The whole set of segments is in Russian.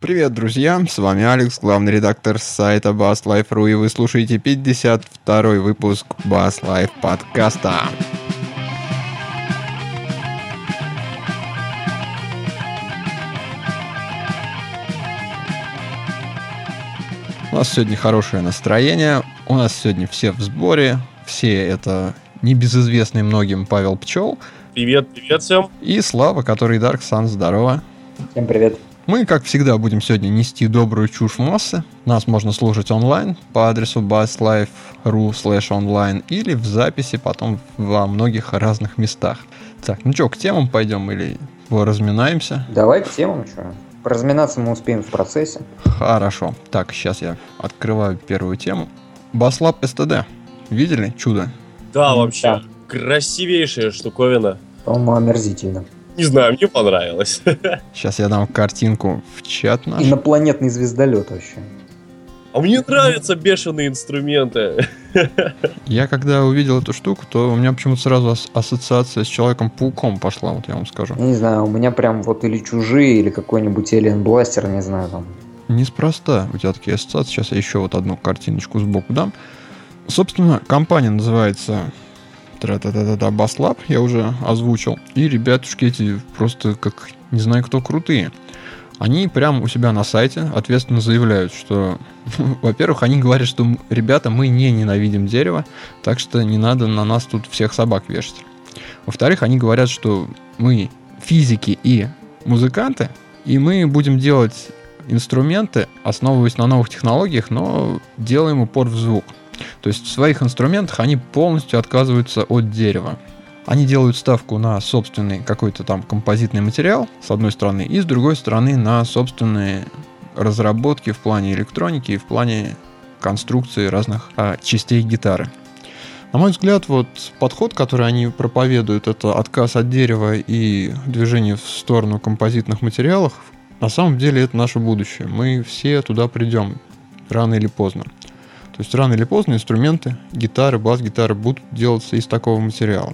Привет, друзья! С вами Алекс, главный редактор сайта BassLife.ru, и вы слушаете 52 выпуск Bass Life подкаста. У нас сегодня хорошее настроение, у нас сегодня все в сборе, все это небезызвестный многим Павел Пчел. Привет, привет всем. И Слава, который Dark Sun, здорово. Всем привет. Мы, как всегда, будем сегодня нести добрую чушь массы. Нас можно слушать онлайн по адресу basslife.ru slash online или в записи потом во многих разных местах. Так, ну что, к темам пойдем или разминаемся? Давай к темам, что? Разминаться мы успеем в процессе. Хорошо. Так, сейчас я открываю первую тему. Баслаб STD. Видели? Чудо. Да, вообще. Да. Красивейшая штуковина. По-моему, омерзительно. Не знаю, мне понравилось. Сейчас я дам картинку в чат наш. Инопланетный звездолет вообще. А мне нравятся бешеные инструменты. Я когда увидел эту штуку, то у меня почему-то сразу ассоциация с Человеком-пауком пошла, вот я вам скажу. Я не знаю, у меня прям вот или Чужие, или какой-нибудь Alien Blaster, не знаю там. Неспроста у тебя такие ассоциации. Сейчас я еще вот одну картиночку сбоку дам. Собственно, компания называется тра-та-та-та-та, Баслаб я уже озвучил. И ребятушки эти просто как не знаю кто крутые. Они прямо у себя на сайте ответственно заявляют, что, во-первых, они говорят, что ребята, мы не ненавидим дерево, так что не надо на нас тут всех собак вешать. Во-вторых, они говорят, что мы физики и музыканты, и мы будем делать инструменты, основываясь на новых технологиях, но делаем упор в звук. То есть в своих инструментах они полностью отказываются от дерева. Они делают ставку на собственный какой-то там композитный материал, с одной стороны, и с другой стороны на собственные разработки в плане электроники и в плане конструкции разных а, частей гитары. На мой взгляд, вот подход, который они проповедуют, это отказ от дерева и движение в сторону композитных материалов, на самом деле это наше будущее. Мы все туда придем, рано или поздно. То есть рано или поздно инструменты, гитары, бас-гитары будут делаться из такого материала.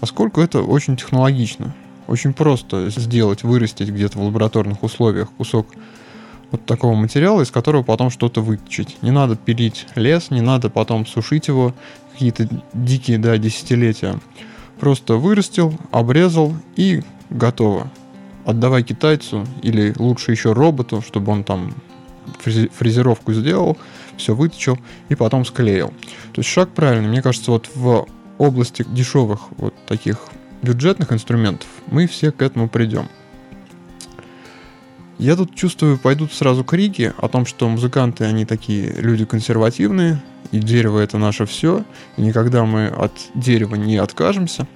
Поскольку это очень технологично, очень просто сделать, вырастить где-то в лабораторных условиях кусок вот такого материала, из которого потом что-то выточить. Не надо пилить лес, не надо потом сушить его какие-то дикие, да, десятилетия. Просто вырастил, обрезал и готово. Отдавай китайцу или лучше еще роботу, чтобы он там фрезеровку сделал, все выточил и потом склеил. То есть шаг правильный. Мне кажется, вот в области дешевых вот таких бюджетных инструментов мы все к этому придем. Я тут чувствую, пойдут сразу крики о том, что музыканты, они такие люди консервативные, и дерево это наше все, и никогда мы от дерева не откажемся.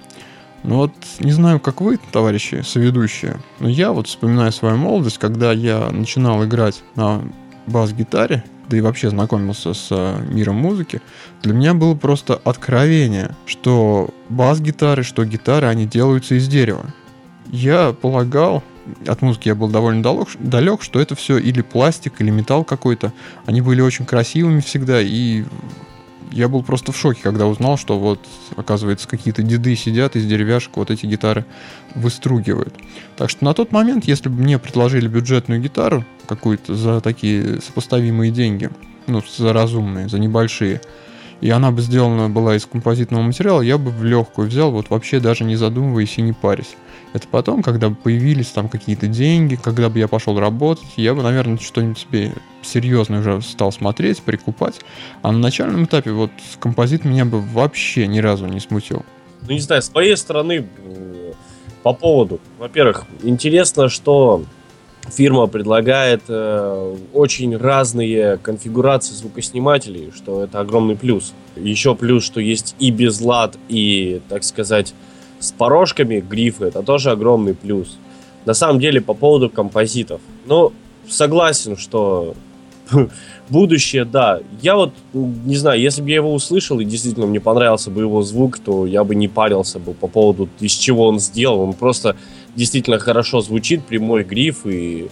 Но вот не знаю, как вы, товарищи соведущие, но я вот вспоминаю свою молодость, когда я начинал играть на бас-гитаре, да и вообще знакомился с э, миром музыки, для меня было просто откровение, что бас-гитары, что гитары, они делаются из дерева. Я полагал, от музыки я был довольно далек, далек, что это все или пластик, или металл какой-то. Они были очень красивыми всегда, и я был просто в шоке, когда узнал, что вот, оказывается, какие-то деды сидят из деревяшек вот эти гитары выстругивают. Так что на тот момент, если бы мне предложили бюджетную гитару какую-то за такие сопоставимые деньги, ну, за разумные, за небольшие, и она бы сделана была из композитного материала, я бы в легкую взял, вот вообще даже не задумываясь и не парясь. Это потом, когда бы появились там какие-то деньги, когда бы я пошел работать, я бы, наверное, что-нибудь себе серьезное уже стал смотреть, прикупать. А на начальном этапе вот композит меня бы вообще ни разу не смутил. Ну, не знаю, с моей стороны, по поводу, во-первых, интересно, что фирма предлагает э, очень разные конфигурации звукоснимателей, что это огромный плюс. Еще плюс, что есть и безлад, и, так сказать, с порожками грифы, это тоже огромный плюс. На самом деле, по поводу композитов. Ну, согласен, что будущее, да. Я вот, не знаю, если бы я его услышал и действительно мне понравился бы его звук, то я бы не парился бы по поводу, из чего он сделал. Он просто действительно хорошо звучит, прямой гриф, и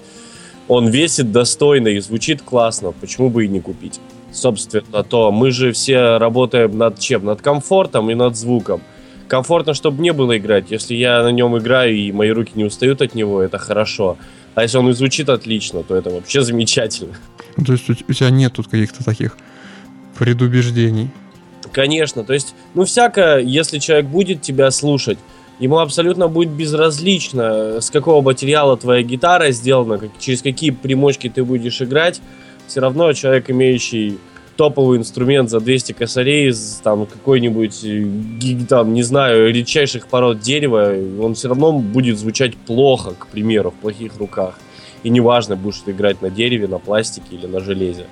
он весит достойно и звучит классно. Почему бы и не купить? Собственно, то мы же все работаем над чем? Над комфортом и над звуком комфортно, чтобы не было играть. Если я на нем играю и мои руки не устают от него, это хорошо. А если он и звучит отлично, то это вообще замечательно. Ну, то есть у, тебя нет тут каких-то таких предубеждений? Конечно, то есть, ну, всяко, если человек будет тебя слушать, ему абсолютно будет безразлично, с какого материала твоя гитара сделана, как, через какие примочки ты будешь играть. Все равно человек, имеющий топовый инструмент за 200 косарей, там какой-нибудь, э, там, не знаю, редчайших пород дерева, он все равно будет звучать плохо, к примеру, в плохих руках. И неважно, будешь ты играть на дереве, на пластике или на железе.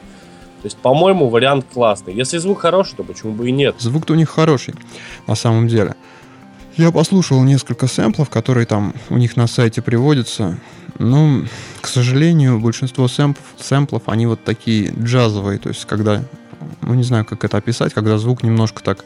То есть, по-моему, вариант классный. Если звук хороший, то почему бы и нет? Звук-то у них хороший, на самом деле. Я послушал несколько сэмплов, которые там у них на сайте приводятся. Но, к сожалению, большинство сэмплов, сэмплов, они вот такие джазовые. То есть, когда, ну не знаю, как это описать, когда звук немножко так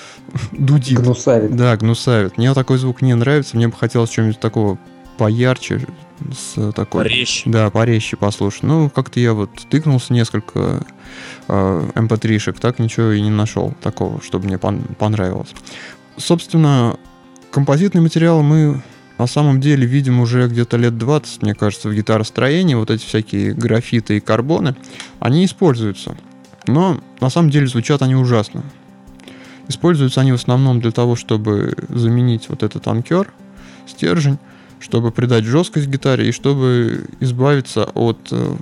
дудит. Гнусавит. Да, гнусавит. Мне такой звук не нравится. Мне бы хотелось чего-нибудь такого поярче, с такой... Порезче. Да, порезче послушать. Ну, как-то я вот тыкнулся несколько э, mp3-шек, так ничего и не нашел такого, чтобы мне пон- понравилось. Собственно, композитный материал мы на самом деле видим уже где-то лет 20, мне кажется, в гитаростроении. Вот эти всякие графиты и карбоны, они используются. Но на самом деле звучат они ужасно. Используются они в основном для того, чтобы заменить вот этот анкер, стержень, чтобы придать жесткость гитаре и чтобы избавиться от э,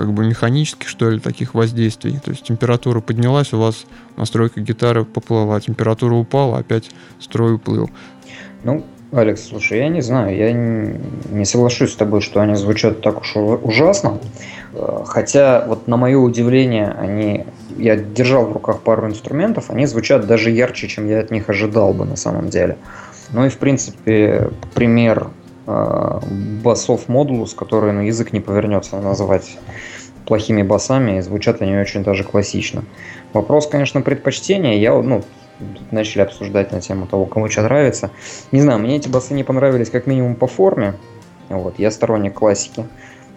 как бы механических, что ли, таких воздействий. То есть температура поднялась, у вас настройка гитары поплыла, температура упала, опять строй уплыл. Ну, Алекс, слушай, я не знаю, я не соглашусь с тобой, что они звучат так уж ужасно. Э, хотя, вот на мое удивление, они, я держал в руках пару инструментов, они звучат даже ярче, чем я от них ожидал бы на самом деле. Ну и, в принципе, пример э, басов модулус, которые на язык не повернется называть плохими басами, и звучат они очень даже классично. Вопрос, конечно, предпочтения. Я, ну, начали обсуждать на тему того, кому что нравится. Не знаю, мне эти басы не понравились как минимум по форме. Вот, я сторонник классики.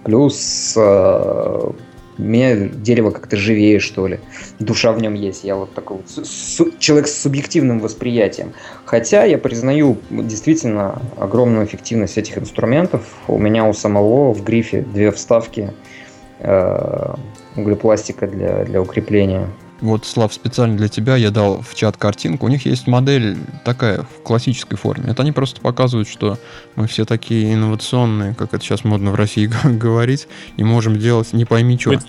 Плюс э, меня дерево как-то живее, что ли. Душа в нем есть. Я вот такой вот человек с субъективным восприятием. Хотя я признаю действительно огромную эффективность этих инструментов. У меня у самого в грифе две вставки э, углепластика для, для укрепления. Вот, Слав, специально для тебя я дал в чат картинку. У них есть модель такая в классической форме. Это они просто показывают, что мы все такие инновационные, как это сейчас модно в России говорить, и можем делать не пойми что.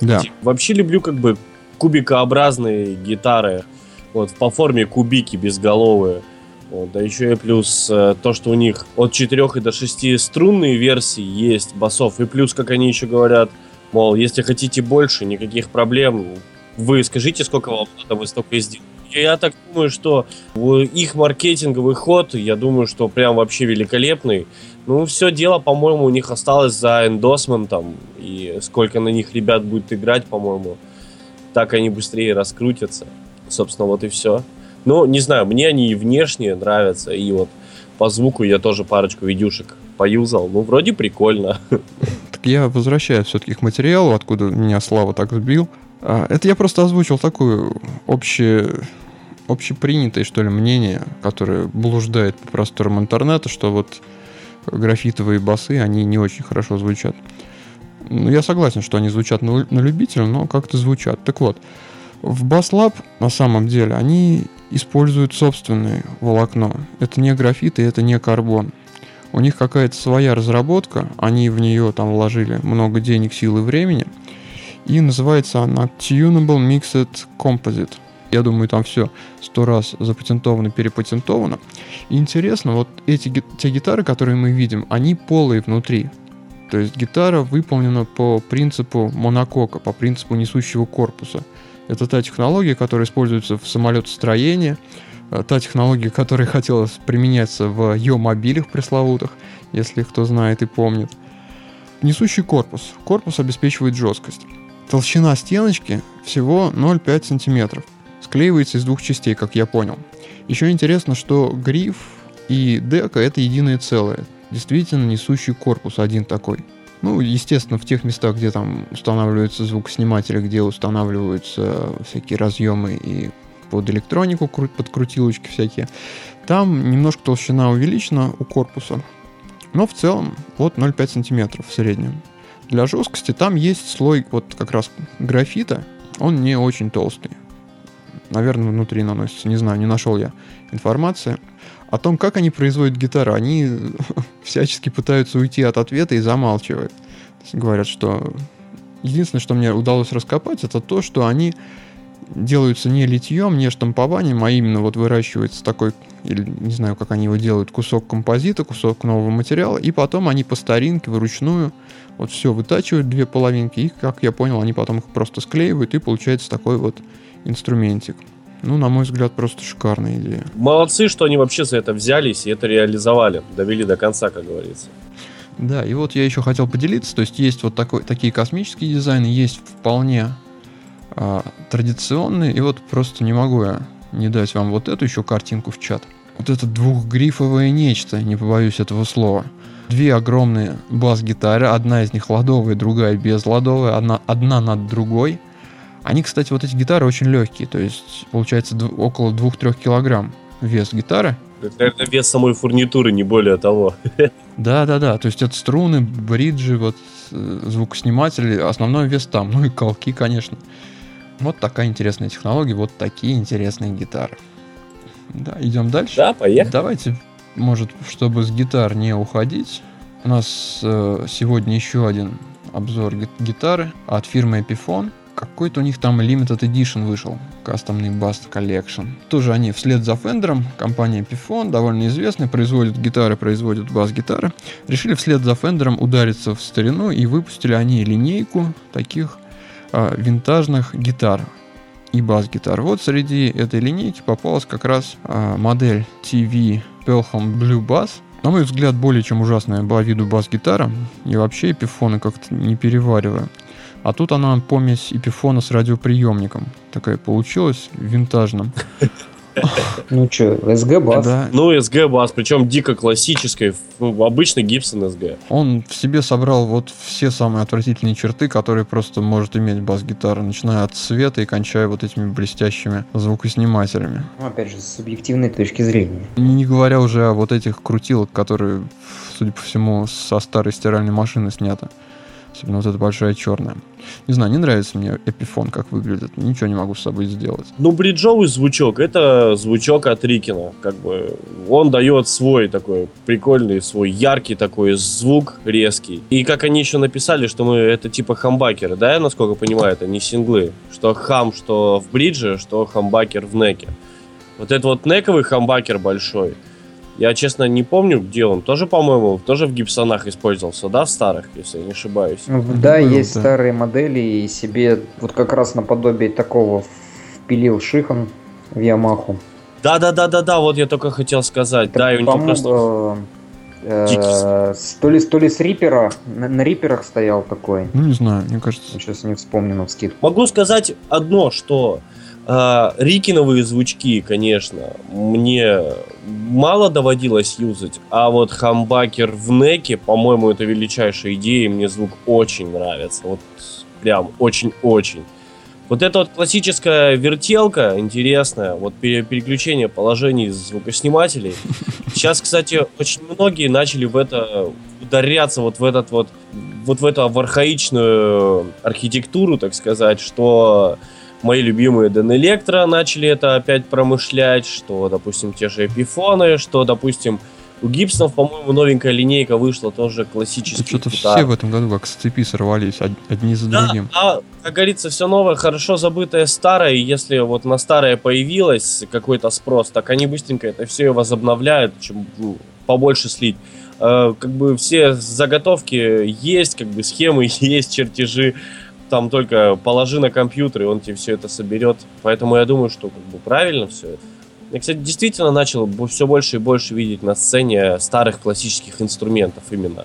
Да. Вообще люблю как бы кубикообразные гитары. Вот, по форме кубики безголовые. Вот, да еще и плюс э, то, что у них от 4 и до 6 струнные версии есть басов. И плюс, как они еще говорят, мол, если хотите больше, никаких проблем, вы скажите, сколько вам надо, вы столько и сделаете. Я так думаю, что их маркетинговый ход, я думаю, что прям вообще великолепный. Ну, все дело, по-моему, у них осталось за эндосментом. И сколько на них ребят будет играть, по-моему, так они быстрее раскрутятся. Собственно, вот и все. Ну, не знаю, мне они и внешне нравятся, и вот по звуку я тоже парочку видюшек поюзал. Ну, вроде прикольно. Так я возвращаюсь все-таки к материалу, откуда меня Слава так сбил. А, это я просто озвучил такую общее, общепринятое, что ли, мнение, которое блуждает по просторам интернета, что вот графитовые басы, они не очень хорошо звучат. Ну, я согласен, что они звучат на, на любителя, но как-то звучат. Так вот, в BassLab на самом деле они используют собственное волокно. Это не графит и это не карбон. У них какая-то своя разработка, они в нее там вложили много денег, сил и времени – и называется она Tunable Mixed Composite. Я думаю, там все сто раз запатентовано, перепатентовано. И интересно, вот эти те гитары, которые мы видим, они полые внутри. То есть гитара выполнена по принципу монокока, по принципу несущего корпуса. Это та технология, которая используется в самолетостроении, э, та технология, которая хотелось применяться в Йо-мобилях пресловутых, если кто знает и помнит. Несущий корпус. Корпус обеспечивает жесткость. Толщина стеночки всего 0,5 см. Склеивается из двух частей, как я понял. Еще интересно, что гриф и дека это единое целое. Действительно несущий корпус один такой. Ну, естественно, в тех местах, где там устанавливаются звукосниматели, где устанавливаются всякие разъемы и под электронику, подкрутилочки всякие, там немножко толщина увеличена у корпуса. Но в целом вот 0,5 сантиметров в среднем. Для жесткости там есть слой вот как раз графита, он не очень толстый. Наверное, внутри наносится, не знаю, не нашел я информации. О том, как они производят гитару, они всячески пытаются уйти от ответа и замалчивают. Говорят, что единственное, что мне удалось раскопать, это то, что они делаются не литьем, не штампованием, а именно вот выращивается такой, или не знаю, как они его делают, кусок композита, кусок нового материала, и потом они по старинке, вручную, вот все вытачивают, две половинки, и, как я понял, они потом их просто склеивают, и получается такой вот инструментик. Ну, на мой взгляд, просто шикарная идея. Молодцы, что они вообще за это взялись и это реализовали, довели до конца, как говорится. Да, и вот я еще хотел поделиться, то есть есть вот такой, такие космические дизайны, есть вполне а, традиционные, и вот просто не могу я не дать вам вот эту еще картинку в чат. Вот это двухгрифовое нечто, не побоюсь этого слова. Две огромные бас-гитары, одна из них ладовая, другая без ладовой, одна, одна над другой. Они, кстати, вот эти гитары очень легкие, то есть получается д- около 2-3 килограмм вес гитары. Это, наверное, вес самой фурнитуры, не более того. Да, да, да. То есть это струны, бриджи, вот э, звукосниматели, основной вес там. Ну и колки, конечно. Вот такая интересная технология, вот такие интересные гитары. Да, идем дальше. Да, поехали. Давайте, может, чтобы с гитар не уходить, у нас э, сегодня еще один обзор ги- гитары от фирмы Epiphone. Какой-то у них там Limited Edition вышел, кастомный Bass Collection. Тоже они вслед за Fender, компания Epiphone, довольно известная, производит гитары, производит бас-гитары. Решили вслед за Fender удариться в старину и выпустили они линейку таких а, винтажных гитар и бас-гитар. Вот среди этой линейки попалась как раз а, модель TV Pelham Blue Bass. На мой взгляд, более чем ужасная по виду бас-гитара. И вообще эпифоны как-то не перевариваю. А тут она помесь эпифона с радиоприемником. Такая получилась в винтажном. Ну что, СГ бас. Да, Ну, СГ бас, причем дико классической, в- обычный Гибсон СГ. Он в себе собрал вот все самые отвратительные черты, которые просто может иметь бас-гитара, начиная от цвета и кончая вот этими блестящими звукоснимателями. Ну, опять же, с субъективной точки зрения. Не говоря уже о вот этих крутилок, которые, судя по всему, со старой стиральной машины снято. Особенно вот эта большая черная. Не знаю, не нравится мне Эпифон, как выглядит. Ничего не могу с собой сделать. Ну, бриджовый звучок, это звучок от Рикина. Как бы он дает свой такой прикольный, свой яркий такой звук, резкий. И как они еще написали, что мы это типа хамбакеры, да, я насколько понимаю, это не синглы. Что хам, что в бридже, что хамбакер в неке. Вот это вот нековый хамбакер большой. Я, честно, не помню, где он. Тоже, по-моему, тоже в гипсонах использовался, да, в старых, если я не ошибаюсь. Ну, Да, Был, есть да. старые модели, и себе вот как раз наподобие такого впилил Шихан в Ямаху. Да-да-да-да-да, вот я только хотел сказать. Это, да, и у него просто... э, с- то ли, то ли с Рипера, на, на Риперах стоял такой. Ну, не знаю, мне кажется... Сейчас не вспомню на вскидку. Могу сказать одно, что э, Рикиновые звучки, конечно, мне мало доводилось юзать, а вот хамбакер в неке, по-моему, это величайшая идея, и мне звук очень нравится. Вот прям очень-очень. Вот эта вот классическая вертелка интересная, вот пере- переключение положений звукоснимателей. Сейчас, кстати, очень многие начали в это ударяться вот в этот вот вот в эту архаичную архитектуру, так сказать, что мои любимые Дэн Электро начали это опять промышлять, что, допустим, те же эпифоны, что, допустим, у Гибсонов, по-моему, новенькая линейка вышла тоже классических Что-то все в этом году как с цепи сорвались, од- одни за Да, другим. а, как говорится, все новое, хорошо забытое старое, и если вот на старое появилось какой-то спрос, так они быстренько это все возобновляют, чем ну, побольше слить. Э, как бы все заготовки есть, как бы схемы есть, чертежи, там только положи на компьютер, и он тебе все это соберет. Поэтому я думаю, что как бы правильно все это. Я, кстати, действительно начал все больше и больше видеть на сцене старых классических инструментов именно.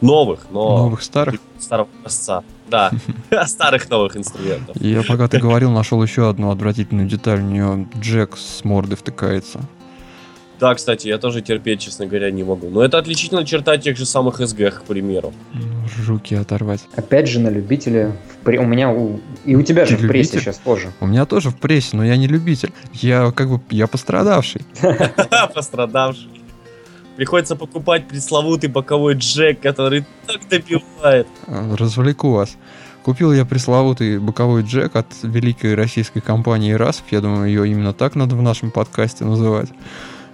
Новых, но Новых старых. старого образца. Да, старых новых инструментов. Я пока ты говорил, нашел еще одну отвратительную деталь. У нее Джек с морды втыкается. Да, кстати, я тоже терпеть, честно говоря, не могу. Но это отличительная черта тех же самых SG, к примеру. Жуки оторвать. Опять же, на любителя. У меня у... и у тебя же Ты в прессе любитель? сейчас тоже. У меня тоже в прессе, но я не любитель. Я как бы, я пострадавший. Пострадавший. Приходится покупать пресловутый боковой джек, который так добивает. Развлеку вас. Купил я пресловутый боковой джек от великой российской компании Расов. Я думаю, ее именно так надо в нашем подкасте называть.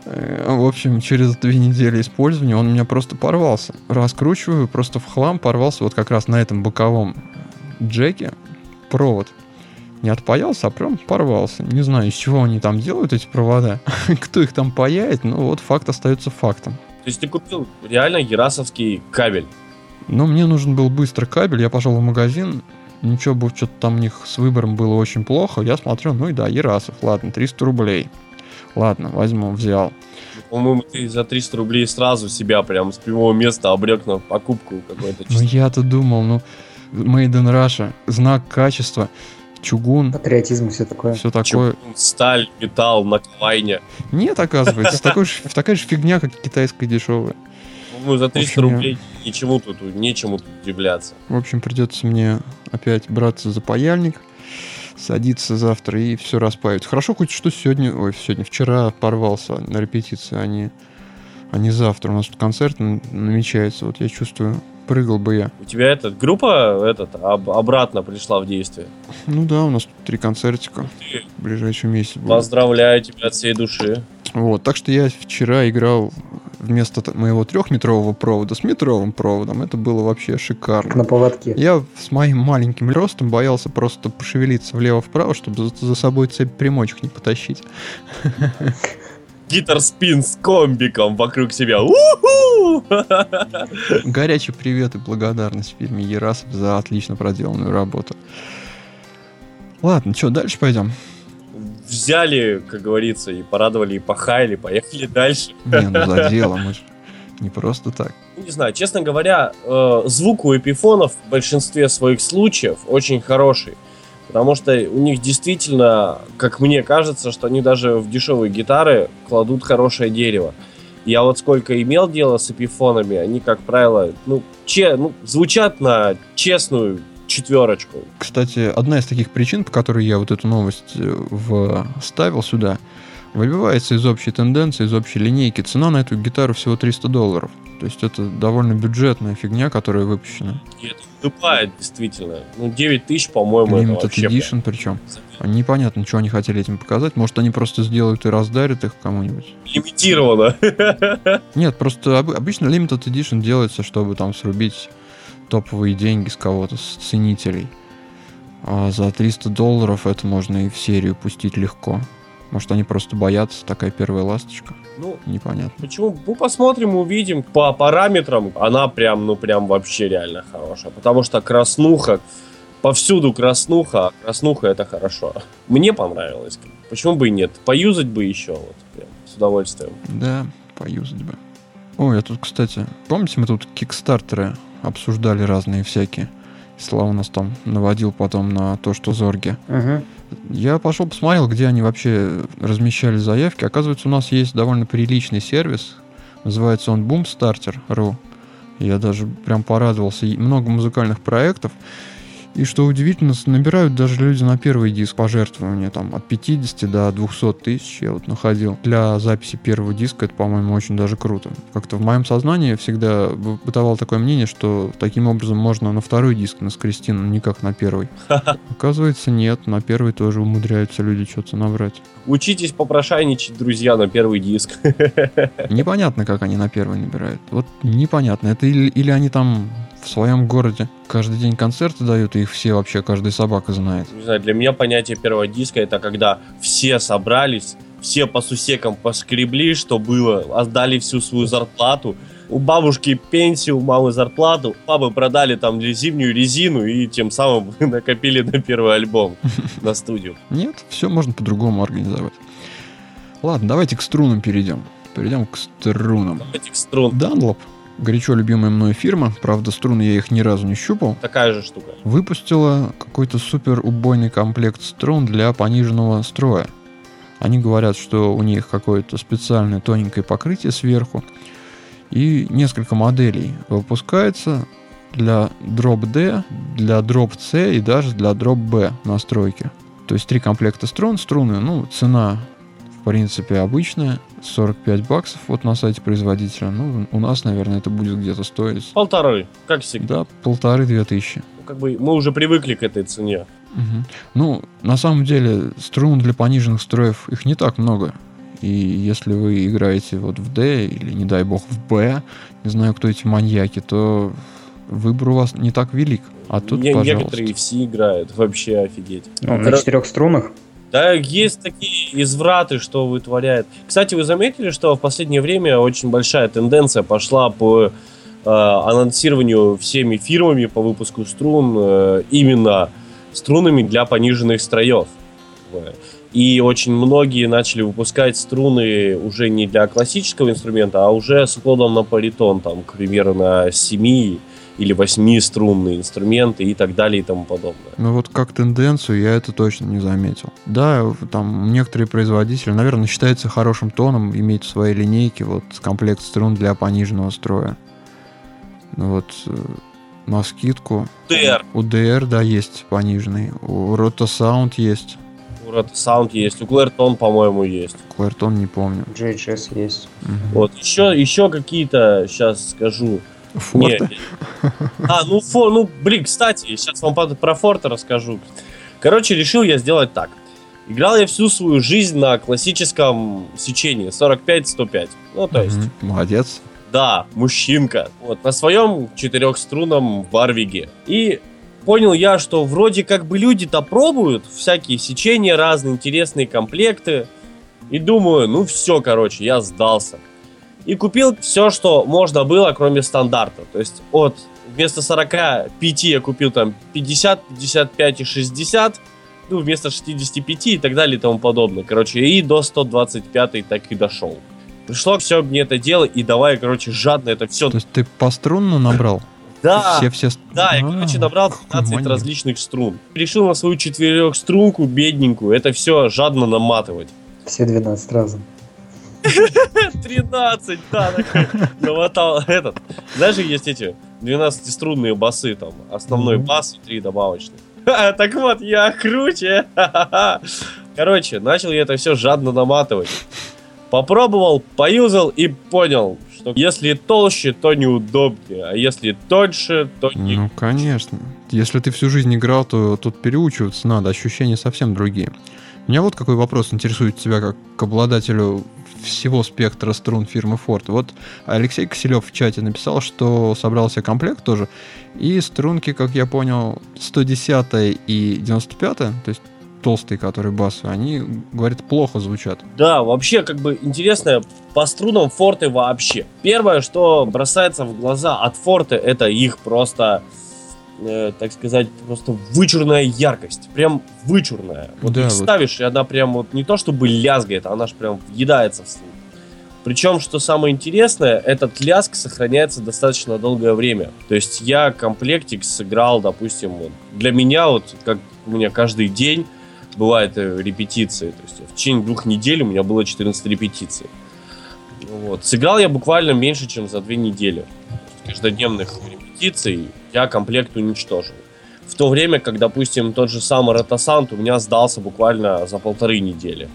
Э, В общем, через две недели использования он у меня просто порвался. Раскручиваю, просто в хлам порвался вот как раз на этом боковом джеке провод. Не отпаялся, а прям порвался. Не знаю, из чего они там делают эти провода. Кто их там паяет, но вот факт остается фактом. То есть ты купил реально ерасовский кабель. Но мне нужен был быстро кабель, я пошел в магазин, ничего что-то там у них с выбором было очень плохо, я смотрю, ну и да, Ерасов, ладно, 300 рублей. Ладно, возьму, взял. По-моему, ты за 300 рублей сразу себя прям с прямого места обрек на покупку какой-то. Ну я-то думал, ну, Made in Russia, знак качества, чугун, Патриотизм и все такое. все такое. Чугун, сталь, металл, наковайня. Нет, оказывается, такой же- такая же фигня, как китайская дешевая. По-моему, за 300 общем, рублей ничему тут, нечему тут удивляться. В общем, придется мне опять браться за паяльник, садиться завтра и все распаять. Хорошо хоть что сегодня, ой, сегодня, вчера порвался на репетиции, а не, а не завтра. У нас тут концерт намечается, вот я чувствую, прыгал бы я. У тебя эта группа этот, об- обратно пришла в действие. Ну да, у нас тут три концертика в ближайший месяц. будет. Поздравляю тебя от всей души. Вот, так что я вчера играл вместо моего трехметрового провода с метровым проводом. Это было вообще шикарно. На поводке. Я с моим маленьким ростом боялся просто пошевелиться влево-вправо, чтобы за, за собой цепь примочек не потащить. Гитар спин с комбиком вокруг себя. У-ху! Горячий привет и благодарность фирме Ерасов за отлично проделанную работу. Ладно, что, дальше пойдем? Взяли, как говорится, и порадовали, и похаяли, поехали дальше. Не, ну за дело, мы же не просто так. Не знаю, честно говоря, э, звук у эпифонов в большинстве своих случаев очень хороший. Потому что у них действительно, как мне кажется, что они даже в дешевые гитары кладут хорошее дерево. Я вот сколько имел дело с эпифонами, они, как правило, ну, че, ну звучат на честную четверочку. Кстати, одна из таких причин, по которой я вот эту новость э, вставил сюда, выбивается из общей тенденции, из общей линейки. Цена на эту гитару всего 300 долларов. То есть это довольно бюджетная фигня, которая выпущена. И это улыбает, действительно. Ну, 9 тысяч, по-моему, это Limited вообще... Edition причем. А Непонятно, что они хотели этим показать. Может, они просто сделают и раздарят их кому-нибудь. Лимитировано. Нет, просто об- обычно Limited Edition делается, чтобы там срубить топовые деньги с кого-то, с ценителей. А за 300 долларов это можно и в серию пустить легко. Может, они просто боятся, такая первая ласточка. Ну, Непонятно. Почему? Ну, посмотрим, увидим. По параметрам она прям, ну, прям вообще реально хорошая. Потому что краснуха, повсюду краснуха, а краснуха это хорошо. Мне понравилось. Почему бы и нет? Поюзать бы еще, вот, прям, с удовольствием. Да, поюзать бы. Ой, а тут, кстати, помните, мы тут кикстартеры обсуждали разные всякие. Слава нас там наводил потом на то, что Зорги. Мгм. Я пошел посмотрел, где они вообще размещали заявки. Оказывается, у нас есть довольно приличный сервис. Называется он boomstarter.ru. Я даже прям порадовался. Много музыкальных проектов. И что удивительно, набирают даже люди на первый диск пожертвования там от 50 до 200 тысяч я вот находил. Для записи первого диска это, по-моему, очень даже круто. Как-то в моем сознании всегда бы- бытовало такое мнение, что таким образом можно на второй диск наскрести, но никак на первый. Оказывается, нет, на первый тоже умудряются люди что-то набрать. Учитесь попрошайничать, друзья, на первый диск. Непонятно, как они на первый набирают. Вот непонятно. Это или, или они там в своем городе каждый день концерты дают, и их все вообще, каждая собака знает. Не знаю, для меня понятие первого диска это когда все собрались, все по сусекам поскребли, что было, отдали всю свою зарплату. У бабушки пенсию, у мамы зарплату, папы продали там зимнюю резину и тем самым накопили на первый альбом на студию. Нет, все можно по-другому организовать. Ладно, давайте к струнам перейдем. Перейдем к струнам. Этих струн Dunlop, горячо любимая мной фирма, правда, струны я их ни разу не щупал, такая же штука. выпустила какой-то супер убойный комплект струн для пониженного строя. Они говорят, что у них какое-то специальное тоненькое покрытие сверху и несколько моделей выпускается для дроп D, для дроп C и даже для дроп B настройки. То есть три комплекта струн, струны, ну, цена принципе обычная, 45 баксов вот на сайте производителя. Ну, у нас, наверное, это будет где-то стоить... Полторы, как всегда. Да, полторы-две тысячи. Ну, как бы мы уже привыкли к этой цене. Угу. Ну, на самом деле, струн для пониженных строев, их не так много. И если вы играете вот в D или, не дай бог, в B, не знаю, кто эти маньяки, то выбор у вас не так велик. А тут, Не- пожалуйста. Некоторые все играют, вообще офигеть. Ну, на Кра- четырех струнах. Да, есть такие извраты, что вытворяет. Кстати, вы заметили, что в последнее время очень большая тенденция пошла по э, анонсированию всеми фирмами по выпуску струн э, именно струнами для пониженных строев. И очень многие начали выпускать струны уже не для классического инструмента, а уже с уклоном на паритон, там, к примеру, на 7 или 8 струнные инструменты и так далее и тому подобное. Ну вот как тенденцию я это точно не заметил. Да, там некоторые производители, наверное, считается хорошим тоном иметь в своей линейке вот комплект струн для пониженного строя. Ну вот э, на скидку. ТР. У DR, да, есть пониженный. У Sound есть. У Sound есть, у Clairton, по-моему, есть. Клэртон не помню. JHS есть. Мгм. Вот, еще, еще какие-то, сейчас скажу. Форте? Не, А, ну, фо, ну, блин, кстати, сейчас вам про Форта расскажу. Короче, решил я сделать так. Играл я всю свою жизнь на классическом сечении 45-105. Ну, то есть, Мгм. Молодец. да, мужчинка. Вот, на своем четырехструнном Варвиге. И понял я, что вроде как бы люди-то пробуют всякие сечения разные, интересные комплекты. И думаю, ну все, короче, я сдался. И купил все, что можно было, кроме стандарта. То есть от вместо 45 я купил там 50, 55 и 60. Ну, вместо 65 и так далее и тому подобное. Короче, и до 125 так и дошел. Пришло все мне это дело, и давай, короче, жадно это все. То есть ты по струнну набрал? Да, Все, все... да, я, А, короче, набрал какой 15 маньяк. различных струн. Решил на свою четырехструнку, бедненькую, это все жадно наматывать. Все 12 разом. 13, да, намотал этот. Знаешь, есть эти 12-струнные басы, там, основной бас и три добавочных. Ха, Так вот, я круче. Короче, начал я это все жадно наматывать. Попробовал, поюзал и понял, что если толще, то неудобнее, а если тоньше, то не... Ну, конечно. Если ты всю жизнь играл, то тут переучиваться надо, ощущения совсем другие. Меня вот какой вопрос интересует тебя как к обладателю всего спектра струн фирмы Ford. Вот Алексей Киселев в чате написал, что собрал себе комплект тоже, и струнки, как я понял, 110 и 95, то есть толстые, которые басовые, они, говорит, плохо звучат. Да, вообще, как бы интересно, по струнам форты вообще. Первое, что бросается в глаза от форты, это их просто, э, так сказать, просто вычурная яркость. Прям вычурная. Вот Да, их вот. ставишь, и она прям вот не то чтобы лязгает, она же прям въедается в слух. Причем, что самое интересное, этот ляск сохраняется достаточно долгое время. То есть я комплектик сыграл, допустим, вот, для меня вот, как у меня каждый день бывает э, репетиции. То есть в течение двух недель у меня было 14 репетиций. Вот. Сыграл я буквально меньше, чем за две недели. Каждодневных репетиций я комплект уничтожил. В то время, как, допустим, тот же самый Ротосант у меня сдался буквально за полторы недели.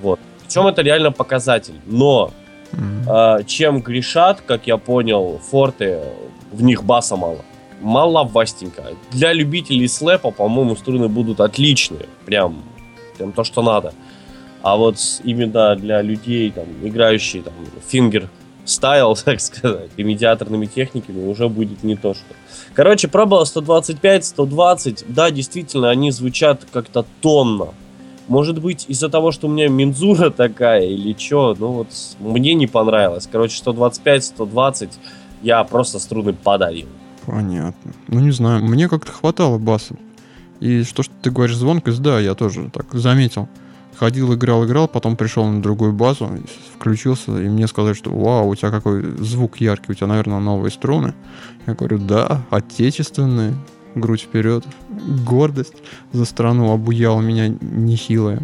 Вот. Причем это реально показатель. Но М. а, чем грешат, как я понял, форты, в них баса мало. Маловастенько. Для любителей слэпа, по-моему, струны будут отличные. Прям, прям то, что надо. А вот именно для людей, там, играющих там, фингер стайл, так сказать, и медиаторными техниками уже будет не то, что. Короче, пробовал 125, 120. Да, действительно, они звучат как-то тонно. Может быть, из-за того, что у меня мензура такая или что, ну вот мне не понравилось. Короче, 125, 120 я просто струны подарил. Понятно. Ну, не знаю, мне как-то хватало баса. И что, что ты говоришь, звонкость, да, я тоже так заметил. Ходил, играл, играл, потом пришел на другую базу, включился, и мне сказали, что вау, у тебя какой звук яркий, у тебя, наверное, новые струны. Я говорю, да, отечественные, грудь вперед, гордость за страну обуяла меня нехилая.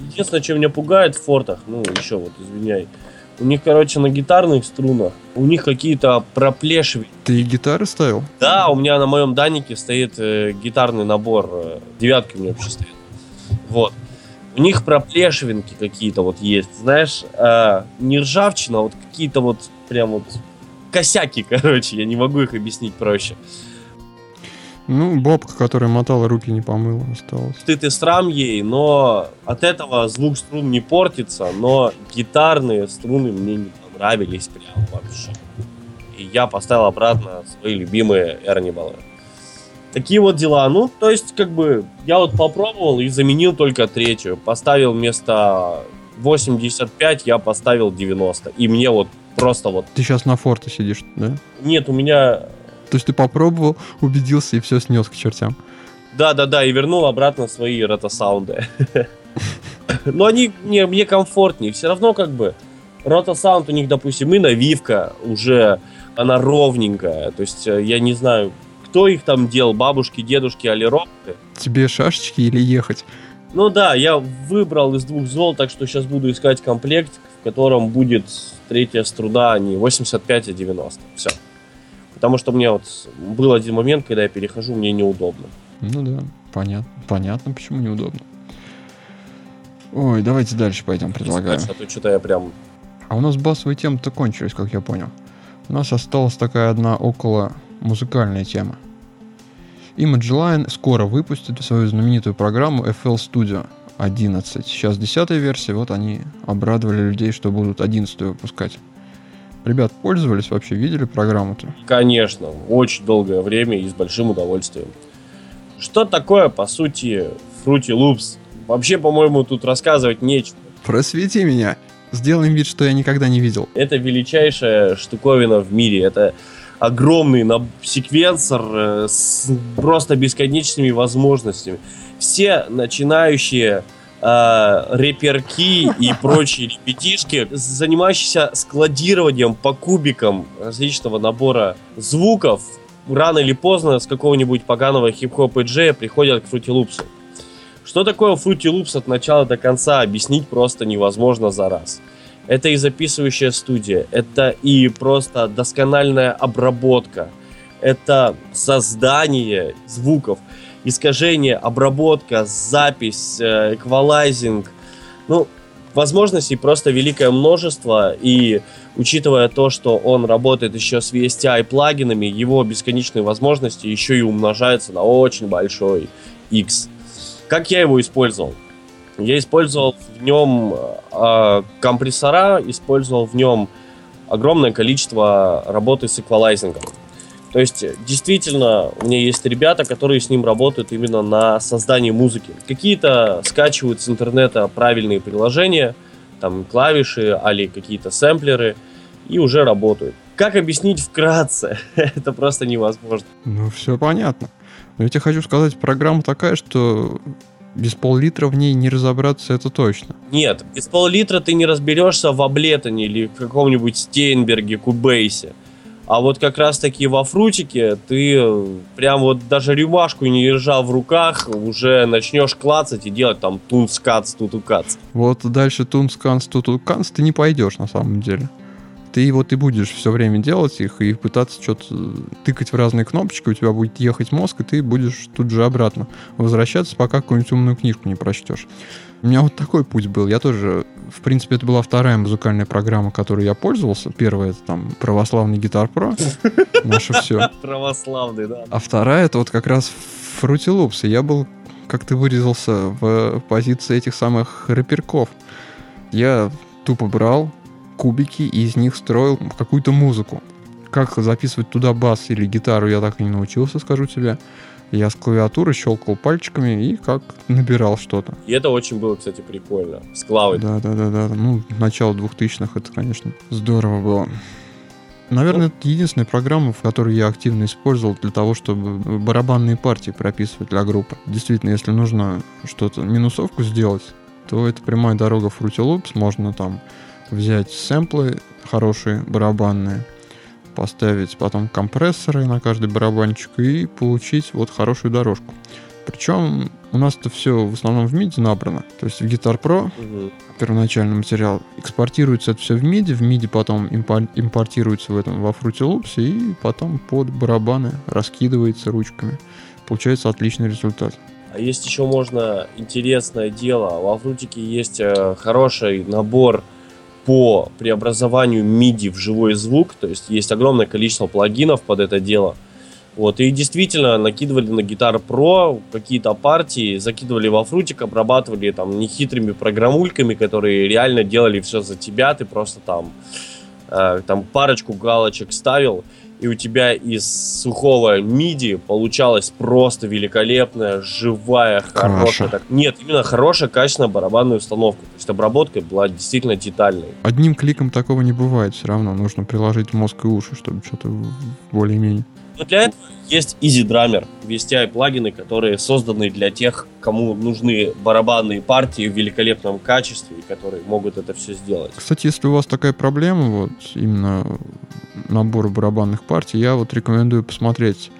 Единственное, что меня пугает в фортах, ну, еще вот, извиняй, у них, короче, на гитарных струнах, у них какие-то проплешивания. Ты гитары ставил? Да, у меня на моем данике стоит э, гитарный набор, э, девятки у меня вообще стоят. Вот. У них проплешивинки какие-то вот есть, знаешь, э, не ржавчина, а вот какие-то вот прям вот косяки, короче, я не могу их объяснить проще. Ну, бабка, которая мотала руки, не помыла, осталось. Ты ты срам ей, но от этого звук струн не портится, но гитарные струны мне не понравились прям вообще. И я поставил обратно свои любимые Эрнибалы. Такие вот дела. Ну, то есть, как бы, я вот попробовал и заменил только третью. Поставил вместо 85, я поставил 90. И мне вот просто вот... Ты сейчас на форте сидишь, да? Нет, у меня... То есть ты попробовал, убедился и все снес к чертям. Да-да-да, и вернул обратно свои ротосаунды. Но они мне, мне комфортнее. Все равно как бы ротосаунд у них, допустим, и навивка уже, она ровненькая. То есть э, я не знаю, кто их там делал, бабушки, дедушки, алиропты. Тебе шашечки или ехать? Ну да, я выбрал из двух зол, так что сейчас буду искать комплект, в котором будет третья струна не 85, а 90. Все. Потому что мне вот был один момент, когда я перехожу, мне неудобно. Ну да, понятно. Понятно, почему неудобно. Ой, давайте дальше пойдем, предлагаю. А то что-то я прям... А у нас басовые темы-то кончились, как я понял. У нас осталась такая одна около музыкальная тема. Image Line скоро выпустит свою знаменитую программу FL Studio 11. Сейчас 10 версия, вот они обрадовали людей, что будут 11 выпускать. Ребят, пользовались вообще, видели программу-то? Конечно, очень долгое время и с большим удовольствием. Что такое, по сути, Fruity Loops? Вообще, по-моему, тут рассказывать нечего. Просвети меня. Сделаем вид, что я никогда не видел. Это величайшая штуковина в мире. Это огромный на секвенсор э, с просто бесконечными возможностями. Все начинающие э, реперки и прочие репетишки, занимающиеся складированием по кубикам различного набора звуков, рано или поздно с какого-нибудь поганого хип-хоп и джея приходят к Fruity Loops. Что такое Fruity Loops от начала до конца, объяснить просто невозможно за раз. Это и записывающая студия, это и просто доскональная обработка, это создание звуков, искажение, обработка, запись, э, эквалайзинг. Ну, возможностей просто великое множество, и учитывая то, что он работает еще с VSTI плагинами, его бесконечные возможности еще и умножаются на очень большой X. Как я его использовал? Я использовал в нем э, компрессора, использовал в нем огромное количество работы с эквалайзингом. То есть, действительно, у меня есть ребята, которые с ним работают именно на создании музыки. Какие-то скачивают с интернета правильные приложения, там клавиши, али какие-то сэмплеры, и уже работают. Как объяснить вкратце? Это просто невозможно. Ну, все понятно. Но я тебе хочу сказать, программа такая, что без пол-литра в ней не разобраться, это точно. Нет, без пол-литра ты не разберешься в Аблетоне или в каком-нибудь Стейнберге, Кубейсе. А вот как раз таки во фрутике ты прям вот даже рюмашку не держал в руках, уже начнешь клацать и делать там тунскац, тутукац. Вот дальше тунсканц, тутуканц ты не пойдешь на самом деле ты вот и будешь все время делать их и пытаться что-то тыкать в разные кнопочки, у тебя будет ехать мозг, и ты будешь тут же обратно возвращаться, пока какую-нибудь умную книжку не прочтешь. У меня вот такой путь был. Я тоже, в принципе, это была вторая музыкальная программа, которой я пользовался. Первая это там православный гитар про, наше все. Православный, да. А вторая это вот как раз Fruity Loops. И я был, как ты вырезался, в позиции этих самых рэперков. Я тупо брал, кубики и из них строил какую-то музыку. Как записывать туда бас или гитару, я так и не научился, скажу тебе. Я с клавиатуры щелкал пальчиками и как набирал что-то. И это очень было, кстати, прикольно. С клавой. Да, да, да, да. Ну, начало 2000-х это, конечно, здорово было. Наверное, это единственная программа, в которой я активно использовал для того, чтобы барабанные партии прописывать для группы. Действительно, если нужно что-то, минусовку сделать, то это прямая дорога Fruity Loops. Можно там взять сэмплы хорошие, барабанные, поставить потом компрессоры на каждый барабанчик и получить вот хорошую дорожку. Причем у нас это все в основном в MIDI набрано. То есть в Guitar Pro угу. первоначальный материал экспортируется это все в MIDI, в MIDI потом импортируется в этом во Fruity Loops и потом под барабаны раскидывается ручками. Получается отличный результат. А есть еще можно интересное дело. Во Фрутике есть э, хороший набор по преобразованию MIDI в живой звук. То есть есть огромное количество плагинов под это дело. Вот, и действительно накидывали на Guitar Pro какие-то партии, закидывали во фрутик, обрабатывали там нехитрыми программульками, которые реально делали все за тебя, ты просто там, э, там парочку галочек ставил, и у тебя из сухого MIDI получалась просто великолепная, живая, хорошая. Так, нет, именно хорошая, качественная барабанная установка. То есть обработка была действительно детальной. Одним кликом такого не бывает все равно. Нужно приложить мозг и уши, чтобы что-то более-менее но для этого есть Easy Drummer, VSTI плагины, которые созданы для тех, кому нужны барабанные партии в великолепном качестве и которые могут это все сделать. Кстати, если у вас такая проблема, вот именно набор барабанных партий, я вот рекомендую посмотреть,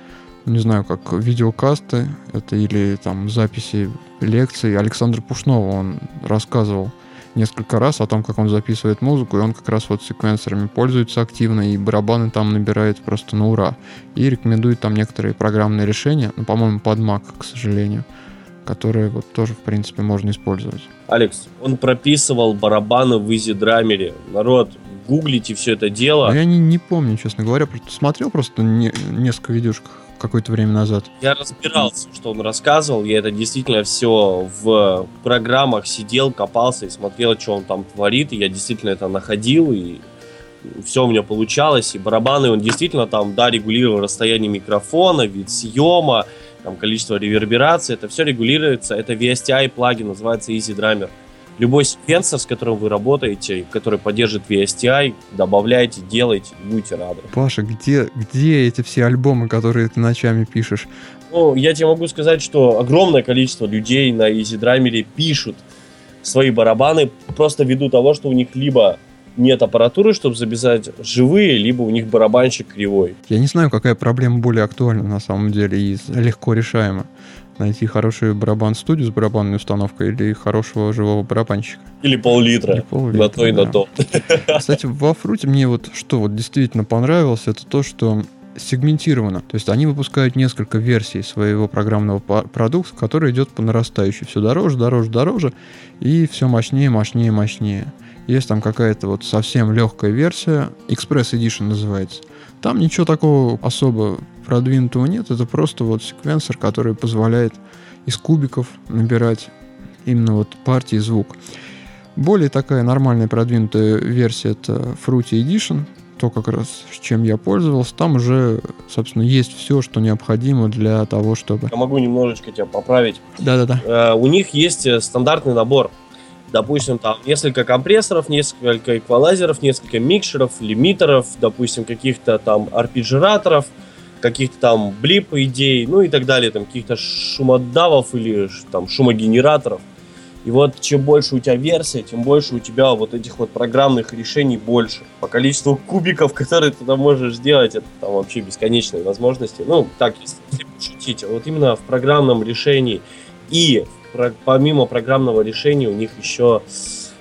не знаю, как видеокасты, это или там записи лекций Александра Пушнова, он рассказывал несколько раз о том, как он записывает музыку, и он как раз вот секвенсорами пользуется активно, и барабаны там набирает просто на ура. И рекомендует там некоторые программные решения, ну, по-моему, под Mac, к сожалению, которые вот тоже, в принципе, можно использовать. Алекс, он прописывал барабаны в Easy Drummer. Народ, гуглите все это дело. Но я не, не помню, честно говоря, смотрел просто не, несколько видюшек какое-то время назад. Я разбирался, что он рассказывал. Я это действительно все в программах сидел, копался и смотрел, что он там творит. И я действительно это находил, и все у меня получалось. И барабаны он действительно там, да, регулировал расстояние микрофона, вид съема, там количество реверберации. Это все регулируется. Это VSTI плагин, называется Easy Drummer любой секвенсор, с которым вы работаете, который поддержит VSTI, добавляйте, делайте, будете рады. Паша, где, где эти все альбомы, которые ты ночами пишешь? Ну, я тебе могу сказать, что огромное количество людей на EasyDrummer пишут свои барабаны просто ввиду того, что у них либо нет аппаратуры, чтобы записать живые, либо у них барабанщик кривой. Я не знаю, какая проблема более актуальна на самом деле и легко решаема найти хороший барабан-студию с барабанной установкой или хорошего живого барабанщика. Или пол-литра. Или пол-литра на то и да. на то. Кстати, во фруте мне вот что вот действительно понравилось, это то, что сегментировано. То есть они выпускают несколько версий своего программного продукта, который идет по нарастающей. Все дороже, дороже, дороже, и все мощнее, мощнее, мощнее. Есть там какая-то вот совсем легкая версия, Express Edition называется. Там ничего такого особо продвинутого нет, это просто вот секвенсор, который позволяет из кубиков набирать именно вот партии звук. Более такая нормальная продвинутая версия это Fruity Edition, то как раз с чем я пользовался, там уже, собственно, есть все, что необходимо для того, чтобы... Я могу немножечко тебя поправить. Да-да-да. Э, у них есть э, стандартный набор допустим, там несколько компрессоров, несколько эквалайзеров, несколько микшеров, лимитеров, допустим, каких-то там арпеджираторов, каких-то там блип идей, ну и так далее, там каких-то шумодавов или там шумогенераторов. И вот чем больше у тебя версия, тем больше у тебя вот этих вот программных решений больше. По количеству кубиков, которые ты там можешь сделать, это там вообще бесконечные возможности. Ну, так, если шутить, вот именно в программном решении и помимо программного решения у них еще,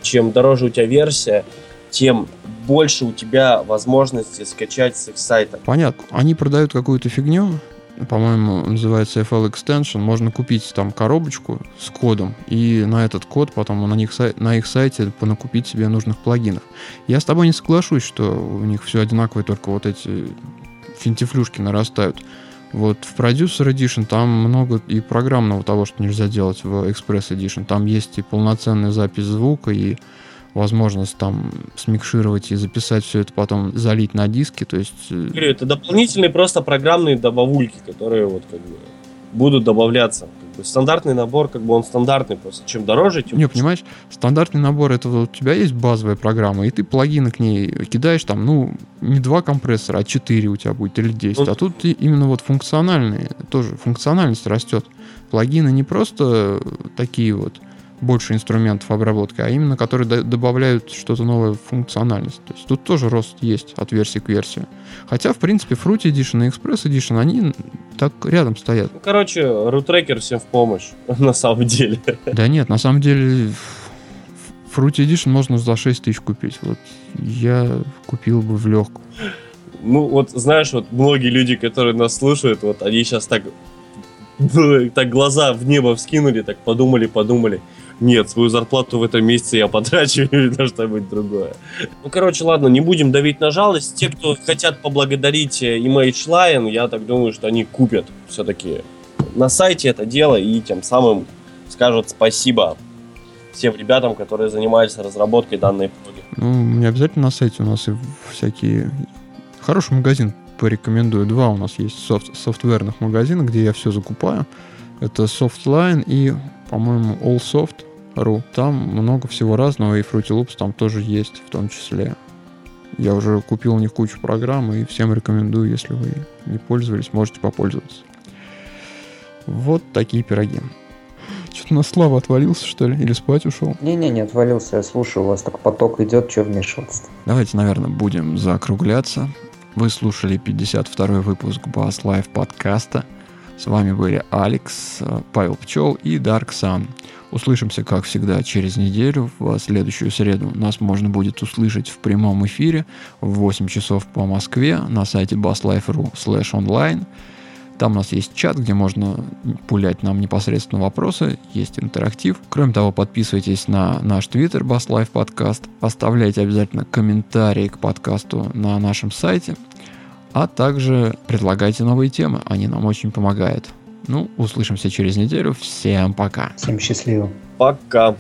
чем дороже у тебя версия, тем больше у тебя возможности скачать с их сайта. Понятно. Они продают какую-то фигню, по-моему, называется FL Extension. Можно купить там коробочку с кодом, и на этот код потом на, них, на их сайте понакупить себе нужных плагинов. Я с тобой не соглашусь, что у них все одинаковое, только вот эти финтифлюшки нарастают. Вот в Producer Edition там много и программного того, что нельзя делать в Express Edition. Там есть и полноценная запись звука, и возможность там смикшировать и записать все это потом залить на диски, то есть... Э, Говорю, это дополнительные просто программные добавульки, которые вот как бы будут добавляться. Как бы стандартный набор, как бы он стандартный, просто чем дороже, тем... Не, понимаешь, стандартный набор, это вот у тебя есть базовая программа, и ты плагины к ней кидаешь там, ну, не два компрессора, а четыре у тебя будет, или 10. Ну, а тут именно вот функциональные, тоже функциональность растет. Плагины не просто такие вот больше инструментов обработки, а именно которые добавляют что-то новое в функциональность. То есть тут тоже рост есть от версии к версии. Хотя, в принципе, Fruity Edition и Express Edition, они так рядом стоят. Ну, короче, рутрекер всем в помощь, на самом деле. Да нет, на самом деле Fruity Edition можно за 6 тысяч купить. Вот я купил бы в легкую. Ну, вот знаешь, вот многие люди, которые нас слушают, вот они сейчас так так глаза в небо вскинули, так подумали, подумали. Нет, свою зарплату в этом месяце я потрачу на что-нибудь другое. Ну, короче, ладно, не будем давить на жалость. Те, кто хотят поблагодарить э, Image Lion, я так думаю, что они купят все-таки на сайте это дело и тем самым скажут спасибо всем ребятам, которые занимались разработкой данной плаги. Ну, не обязательно на сайте, у нас и всякие... Хороший магазин порекомендую. Два у нас есть софт, софтверных магазина, где я все закупаю. Это Softline и, по-моему, AllSoft.ru. Там много всего разного, и Fruity Loops там тоже есть в том числе. Я уже купил у них кучу программ, и всем рекомендую, если вы не пользовались, можете попользоваться. Вот такие пироги. Что-то на Слава отвалился, что ли? Или спать ушел? Не-не, не отвалился. Я слушаю, у вас так поток идет, что вмешиваться Давайте, наверное, будем закругляться. Вы слушали 52 выпуск Bass Live подкаста. С вами были Алекс, Павел Пчел и Dark Sun. Услышимся, как всегда, через неделю. В следующую среду нас можно будет услышать в прямом эфире в 8 часов по Москве на сайте basslife.ru slash online. Там у нас есть чат, где можно пулять нам непосредственно вопросы, есть интерактив. Кроме того, подписывайтесь на наш твиттер Bass Life Podcast, оставляйте обязательно комментарии к подкасту на нашем сайте, а также предлагайте новые темы, они нам очень помогают. Ну, услышимся через неделю. Всем пока. Всем счастливо. Пока.